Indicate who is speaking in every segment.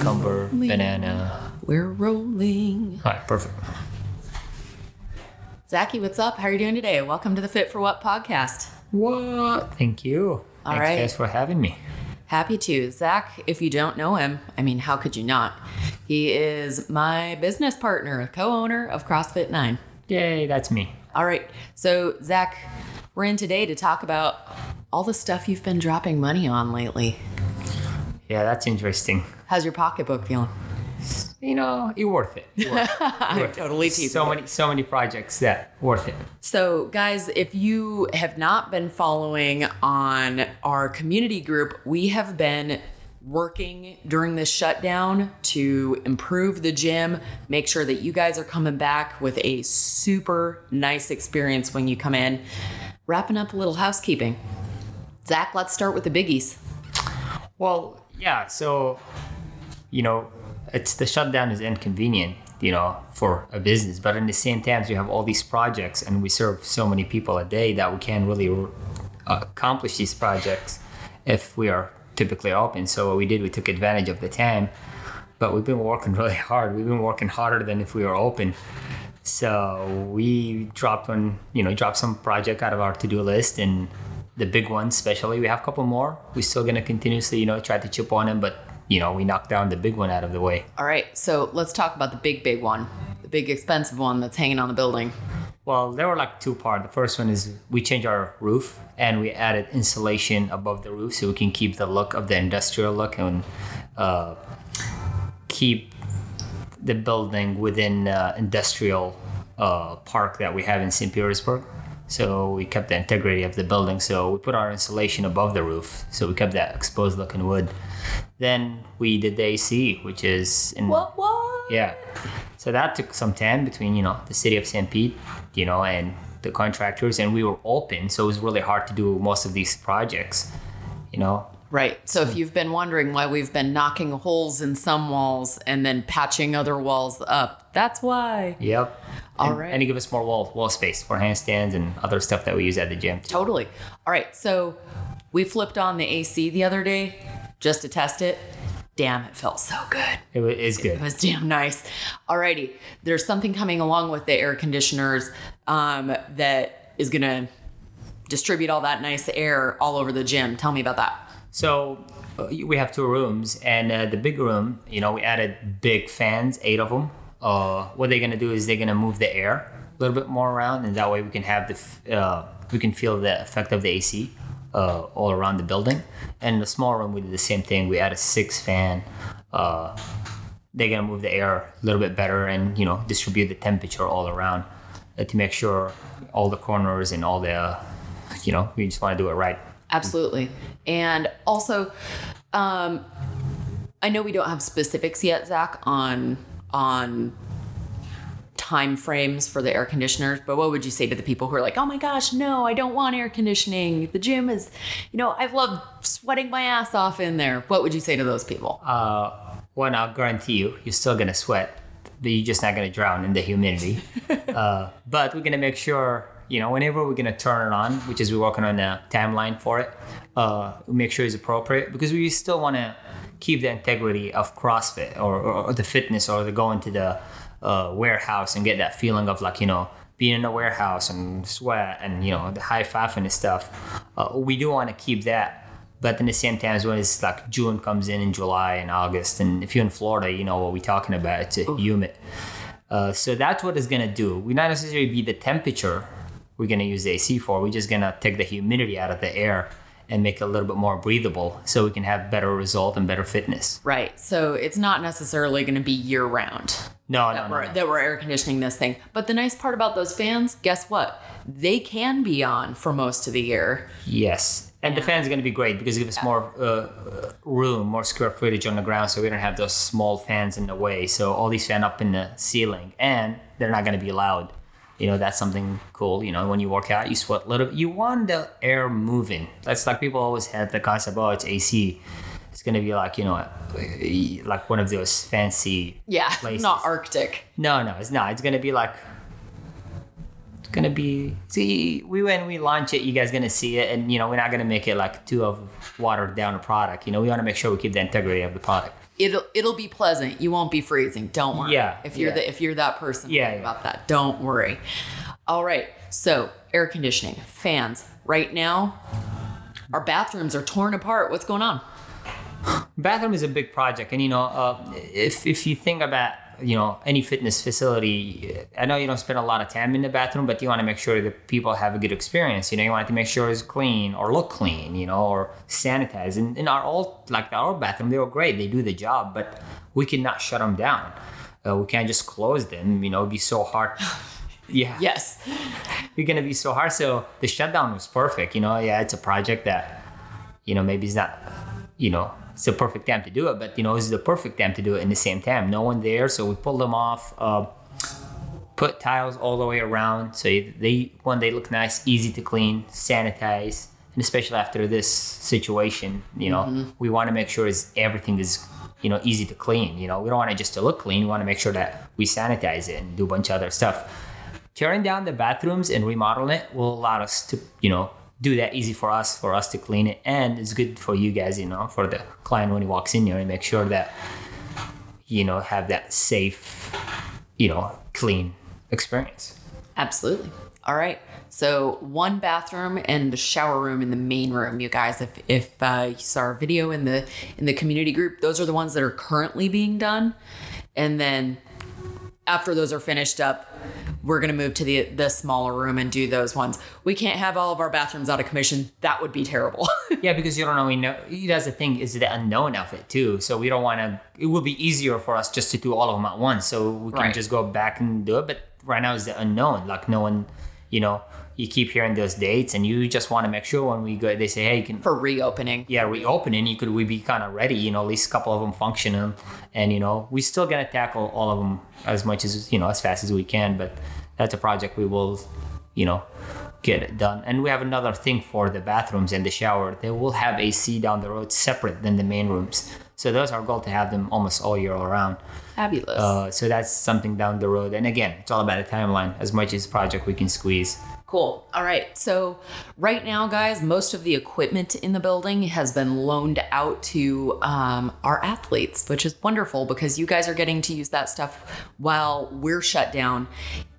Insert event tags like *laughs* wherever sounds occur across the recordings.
Speaker 1: cucumber, banana.
Speaker 2: We're rolling.
Speaker 1: All right, perfect.
Speaker 2: Zachy, what's up? How are you doing today? Welcome to the Fit for What podcast.
Speaker 1: What? Thank you.
Speaker 2: All
Speaker 1: Thanks,
Speaker 2: right.
Speaker 1: guys, for having me.
Speaker 2: Happy to. Zach, if you don't know him, I mean, how could you not? He is my business partner, co owner of CrossFit 9.
Speaker 1: Yay, that's me.
Speaker 2: All right. So, Zach, we're in today to talk about all the stuff you've been dropping money on lately.
Speaker 1: Yeah, that's interesting.
Speaker 2: How's your pocketbook feeling?
Speaker 1: You know, it worth it. It worth it. *laughs*
Speaker 2: I'm totally teasing.
Speaker 1: So many, so many projects that worth it.
Speaker 2: So, guys, if you have not been following on our community group, we have been working during this shutdown to improve the gym, make sure that you guys are coming back with a super nice experience when you come in. Wrapping up a little housekeeping. Zach, let's start with the biggies.
Speaker 1: Well, yeah. So, you know, it's the shutdown is inconvenient, you know, for a business, but in the same times, we have all these projects, and we serve so many people a day that we can't really uh, accomplish these projects if we are typically open. So what we did, we took advantage of the time, but we've been working *laughs* really hard. We've been working harder than if we were open. So we dropped one, you know, dropped some project out of our to-do list and the big ones, especially. We have a couple more. We're still gonna continuously, you know, try to chip on them, but you know, we knocked down the big one out of the way.
Speaker 2: All right, so let's talk about the big, big one, the big, expensive one that's hanging on the building.
Speaker 1: Well, there were like two parts. The first one is we changed our roof and we added insulation above the roof so we can keep the look of the industrial look and uh, keep the building within uh, industrial uh, park that we have in St. Petersburg. So we kept the integrity of the building. So we put our insulation above the roof. So we kept that exposed looking wood. Then we did the AC, which is in
Speaker 2: What? What?
Speaker 1: yeah. So that took some time between, you know, the city of St. Pete, you know, and the contractors and we were open, so it was really hard to do most of these projects, you know.
Speaker 2: Right. So if you've been wondering why we've been knocking holes in some walls and then patching other walls up, that's why.
Speaker 1: Yep.
Speaker 2: All
Speaker 1: and,
Speaker 2: right.
Speaker 1: And give us more wall wall space for handstands and other stuff that we use at the gym. Too.
Speaker 2: Totally. All right. So we flipped on the AC the other day just to test it. Damn, it felt so good.
Speaker 1: It wa- good.
Speaker 2: It was damn nice. Alrighty, there's something coming along with the air conditioners um, that is gonna distribute all that nice air all over the gym. Tell me about that.
Speaker 1: So uh, we have two rooms, and uh, the big room, you know, we added big fans, eight of them. Uh, what they're gonna do is they're gonna move the air a little bit more around, and that way we can have the uh, we can feel the effect of the AC uh, all around the building. And in the small room, we did the same thing. We added six fan. Uh, they're gonna move the air a little bit better, and you know, distribute the temperature all around uh, to make sure all the corners and all the, uh, you know, we just want to do it right.
Speaker 2: Absolutely. And also, um, I know we don't have specifics yet, Zach, on on time frames for the air conditioners, but what would you say to the people who are like, oh my gosh, no, I don't want air conditioning. The gym is, you know, I've loved sweating my ass off in there. What would you say to those people?
Speaker 1: uh, one, I'll guarantee you, you're still gonna sweat, but you're just not gonna drown in the humidity. *laughs* uh, but we're gonna make sure, you know, whenever we're gonna turn it on, which is we're working on a timeline for it, uh, make sure it's appropriate because we still want to keep the integrity of CrossFit or, or, or the fitness or the going to the uh, warehouse and get that feeling of like you know being in the warehouse and sweat and you know the high five and stuff. Uh, we do want to keep that but in the same time, as when it's like June comes in in July and August, and if you're in Florida, you know what we're talking about. It's a humid. Uh, so that's what it's gonna do. We're not necessarily be the temperature we're gonna use the AC for. We're just gonna take the humidity out of the air and make it a little bit more breathable, so we can have better result and better fitness.
Speaker 2: Right. So it's not necessarily going to be year round.
Speaker 1: No, no,
Speaker 2: that
Speaker 1: no,
Speaker 2: we're,
Speaker 1: no.
Speaker 2: that we're air conditioning this thing. But the nice part about those fans, guess what? They can be on for most of the year.
Speaker 1: Yes. And the fan's are going to be great because it gives us more uh, room, more square footage on the ground, so we don't have those small fans in the way. So all these fans up in the ceiling, and they're not going to be loud. You know, that's something cool. You know, when you work out, you sweat a little. Bit. You want the air moving. That's like people always have the concept, oh, it's AC. It's going to be like you know, like one of those fancy.
Speaker 2: Yeah, *laughs*
Speaker 1: places.
Speaker 2: not Arctic.
Speaker 1: No, no, it's not. It's gonna be like it's gonna be see we when we launch it you guys gonna see it and you know we're not gonna make it like too of watered down a product you know we want to make sure we keep the integrity of the product
Speaker 2: it'll it'll be pleasant. You won't be freezing. Don't worry.
Speaker 1: Yeah,
Speaker 2: If you're
Speaker 1: yeah.
Speaker 2: the if you're that person
Speaker 1: Yeah, yeah.
Speaker 2: about that, don't worry. All right. So air conditioning, fans. Right now, our bathrooms are torn apart. What's going on?
Speaker 1: bathroom is a big project and you know uh, if, if you think about you know any fitness facility i know you don't spend a lot of time in the bathroom but you want to make sure that people have a good experience you know you want to make sure it's clean or look clean you know or sanitized and in our old like our bathroom they were great they do the job but we cannot shut them down uh, we can't just close them you know it'd be so hard *laughs* yeah
Speaker 2: Yes.
Speaker 1: you're gonna be so hard. So the shutdown was perfect. You know, yeah, it's a project that, you know, maybe it's not, you know, it's the perfect time to do it, but you know, it's the perfect time to do it in the same time. No one there, so we pulled them off. Uh, put tiles all the way around, so they one they look nice, easy to clean, sanitize, and especially after this situation, you know, we want to make sure is everything is. You know, easy to clean. You know, we don't want it just to look clean. We want to make sure that we sanitize it and do a bunch of other stuff tearing down the bathrooms and remodeling it will allow us to you know do that easy for us for us to clean it and it's good for you guys you know for the client when he walks in here and make sure that you know have that safe you know clean experience
Speaker 2: Absolutely. All right. So one bathroom and the shower room in the main room, you guys. If if uh, you saw our video in the in the community group, those are the ones that are currently being done, and then after those are finished up, we're gonna move to the the smaller room and do those ones. We can't have all of our bathrooms out of commission. That would be terrible. *laughs*
Speaker 1: yeah because you don't know we know that's the thing is the unknown of it too so we don't want to it will be easier for us just to do all of them at once so we can
Speaker 2: Right.
Speaker 1: just go back and do it but right now is the unknown like no one you know you keep hearing those dates and you just want to make sure when we go they say hey you can
Speaker 2: for reopening.
Speaker 1: yeah reopening you could we be kind of ready you know at least a couple of them functioning. And you know we still gonna tackle all of them as much as you know as fast as we can but that's a project we will you know get it done. And we have another thing for the bathrooms and the shower. They will have ac down the road separate than the main rooms so that's our goal to have them almost all year around
Speaker 2: Fabulous.
Speaker 1: uh, so that's something down the road and again it's all about a timeline as much as project we can squeeze
Speaker 2: Cool. All right. So, right now, guys, most of the equipment in the building has been loaned out to um, our athletes, which is wonderful because you guys are getting to use that stuff while we're shut down.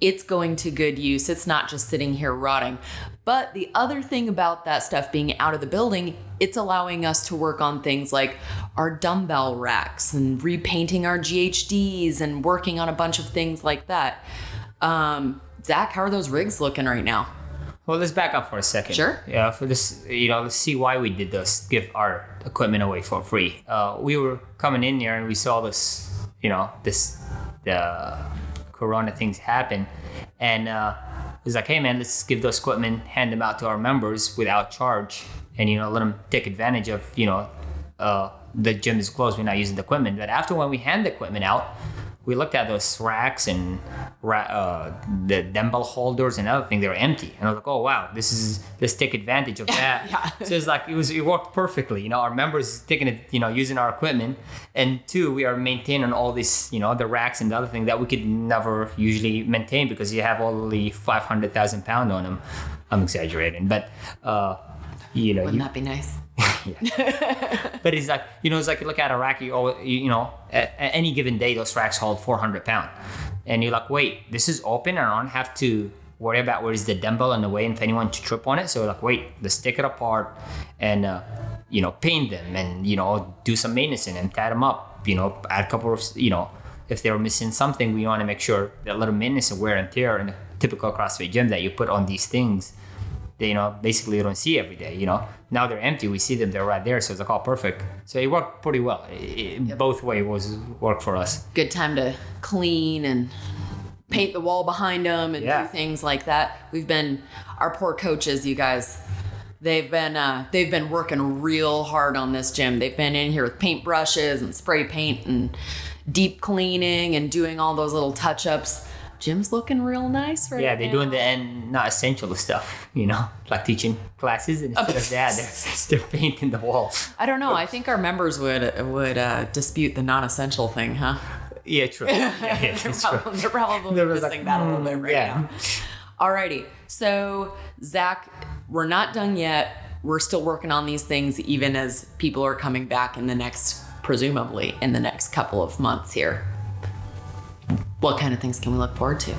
Speaker 2: It's going to good use. It's not just sitting here rotting. But the other thing about that stuff being out of the building, it's allowing us to work on things like our dumbbell racks and repainting our GHDs and working on a bunch of things like that. Um, Zach, how are those rigs looking right now?
Speaker 1: Well, let's back up for a second.
Speaker 2: Sure.
Speaker 1: Yeah, for this, you know, let's see why we did this. Give our equipment away for free. Uh, we were coming in here and we saw this, you know, this the Corona things happen, and uh, it was like, hey man, let's give those equipment, hand them out to our members without charge, and you know, let them take advantage of, you know, uh, the gym is closed, we're not using the equipment. But after when we hand the equipment out, we looked at those racks and ra- uh, the dumbbell holders and other thing. They were empty, and I was like, "Oh wow, this is let's take advantage of *laughs* that."
Speaker 2: Yeah.
Speaker 1: So it's like it was it worked perfectly. You know, our members taking it, you know, using our equipment, and two, we are maintaining all this, you know, the racks and the other thing that we could never usually maintain because you have only five hundred thousand pound on them. I'm exaggerating, but uh, you know,
Speaker 2: Wouldn't
Speaker 1: you,
Speaker 2: that be nice? *laughs*
Speaker 1: but it's like you know, it's like you look at a rack. You, you you know, at, at any given day, those racks hold 400 pound, and you're like, wait, this is open, and I don't have to worry about where's the dumbbell in the way and if anyone to trip on it. So like, wait, let's take it apart and uh, you know, paint them and you know, do some maintenance in them, tie them up. You know, add a couple of you know, if they're missing something, we want to make sure that little maintenance and wear and tear in a typical CrossFit gym that you put on these things they, you know, basically you don't see every day, you know. Now they're empty, we see them, they're right there, so it's like, oh, perfect. So it worked pretty well. It, it- Both way was work for us.
Speaker 2: Good time to clean and paint the wall behind them and
Speaker 1: Yeah.
Speaker 2: do things like that. We've been our poor coaches, you guys. They've been uh, they've been working real hard on this gym. They've been in here with paint brushes and spray paint and deep cleaning and doing all those little touch ups. Gym's looking real nice right
Speaker 1: Yeah, they're
Speaker 2: now.
Speaker 1: doing the end not essential stuff, you know, *laughs* like teaching classes, and instead of that, *laughs* they're, *laughs* they're painting the walls.
Speaker 2: I don't know. I think our members would would uh, dispute the non-essential thing, huh?
Speaker 1: Yeah, true. Yeah, yeah,
Speaker 2: they're,
Speaker 1: it's true.
Speaker 2: probably, they're probably
Speaker 1: They're
Speaker 2: missing
Speaker 1: like,
Speaker 2: that a little bit
Speaker 1: mm,
Speaker 2: right
Speaker 1: yeah.
Speaker 2: now. Alrighty. So Zach, we're not done yet. We're still working on these things, even as people are coming back in the next presumably in the next couple of months here. What kind of things can we look forward to?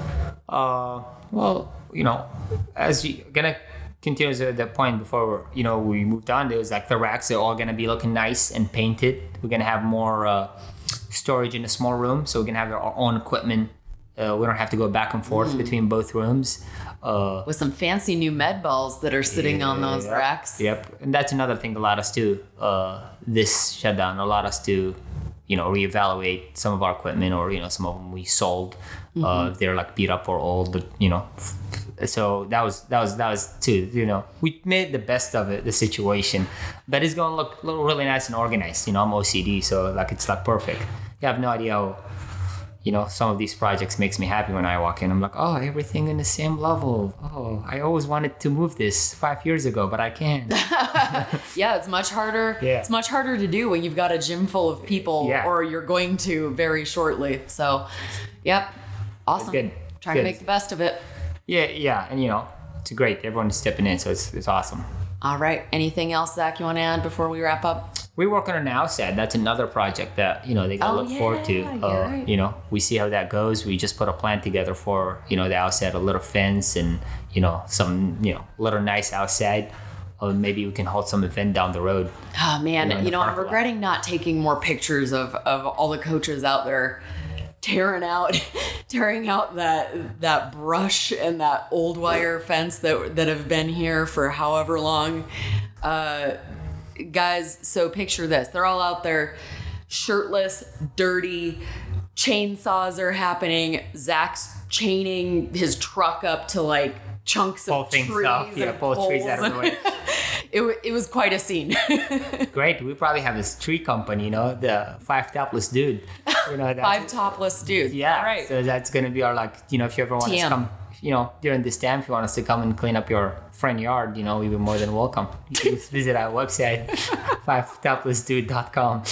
Speaker 1: Uh, well, you know, as you gonna continue to the point before you know we moved on, there was like the racks are all gonna be looking nice and painted. We're gonna have more uh, storage in a small room, so we're gonna have our own equipment. Uh, we don't have to go back and forth between both rooms. Uh,
Speaker 2: With some fancy new med balls that are sitting on those
Speaker 1: Yep.
Speaker 2: racks.
Speaker 1: Yep, and that's another thing allowed us to uh, this shutdown allowed us to, you know, reevaluate some of our equipment or you know some of them we sold. Uh, they're like beat up or old, but you know, so that was that was that was too. You know, we made the best of it, the situation, but it's gonna look, look really nice and organized. You know, I'm OCD, so like it's like perfect. You have no idea how you know, some of these projects makes me happy when I walk in. I'm like, oh, everything in the same level. Oh, I always wanted to move this five years ago, but I can't. *laughs*
Speaker 2: Yeah, it's much harder.
Speaker 1: Yeah.
Speaker 2: It's much harder to do when you've got a gym full of people
Speaker 1: Yeah.
Speaker 2: or you're going to very shortly. So, yep. Awesome.
Speaker 1: good.
Speaker 2: Trying to make the best of it.
Speaker 1: yeah, yeah, and you know, it's great. Everyone's stepping in, so it's it's awesome.
Speaker 2: All right. Anything else, Zach, you want to add before we wrap up?
Speaker 1: We're working on an outside. That's another project that you know they gotta
Speaker 2: Oh,
Speaker 1: look forward to.
Speaker 2: yeah,
Speaker 1: Uh,
Speaker 2: right.
Speaker 1: You know, we see how that goes. We just put a plan together for you know the outside, a little fence, and you know some you know a little nice outside. Or maybe we can hold some event down the road.
Speaker 2: Oh man,
Speaker 1: know,
Speaker 2: you know, I'm
Speaker 1: parking lot.
Speaker 2: regretting not taking more pictures of, of all the coaches out there tearing out *laughs* tearing out that that brush and that old wire fence that that have been here for however long. Uh guys, so picture this. They're all out there shirtless, dirty, chainsaws are happening. Zach's chaining his truck up to like chunks of
Speaker 1: Pull things
Speaker 2: trees
Speaker 1: off, yeah, pull trees out of the way. *laughs*
Speaker 2: it, it was quite a scene. *laughs*
Speaker 1: Great. We probably have this tree company, you know, the five topless dude. You know, *laughs*
Speaker 2: Five topless dudes.
Speaker 1: Yeah.
Speaker 2: All right.
Speaker 1: So that's gonna be our like, you know, if you ever want
Speaker 2: TM.
Speaker 1: to come, you know, during this time, if you want us to come and clean up your front yard, you know, we'd be more than welcome. Just visit our website, *laughs* fivetoplessdude.com.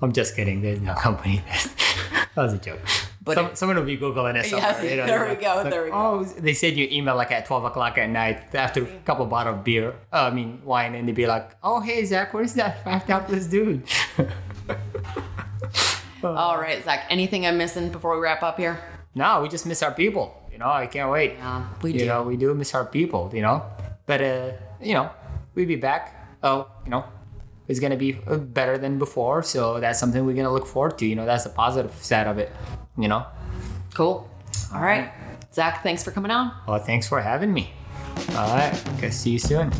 Speaker 1: I'm just kidding. There's no company. that was a joke.
Speaker 2: But
Speaker 1: Some,
Speaker 2: it-
Speaker 1: someone will be googling it somewhere.
Speaker 2: Yes,
Speaker 1: you know,
Speaker 2: there we go,
Speaker 1: like,
Speaker 2: there we go.
Speaker 1: Oh, they send you email like at 12 o'clock at night after a couple bottle of beer. Uh, I mean wine, and they'd be like, "Oh, hey Zach, where's that five topless dude?" *laughs*
Speaker 2: All right, Zach. Anything I'm missing before we wrap up here?
Speaker 1: no, we just miss our people. You know, I can't wait.
Speaker 2: Yeah, we
Speaker 1: you
Speaker 2: do.
Speaker 1: know, we do miss our people. You know, but uh, you know, we'll be back. Oh, you know, it's gonna be uh, better than before. So that's something we're gonna look forward to. You know, that's the positive side of it. You know.
Speaker 2: Cool. All right, Zach. Thanks for coming on.
Speaker 1: Well, thanks for having me. All right, guess see you soon.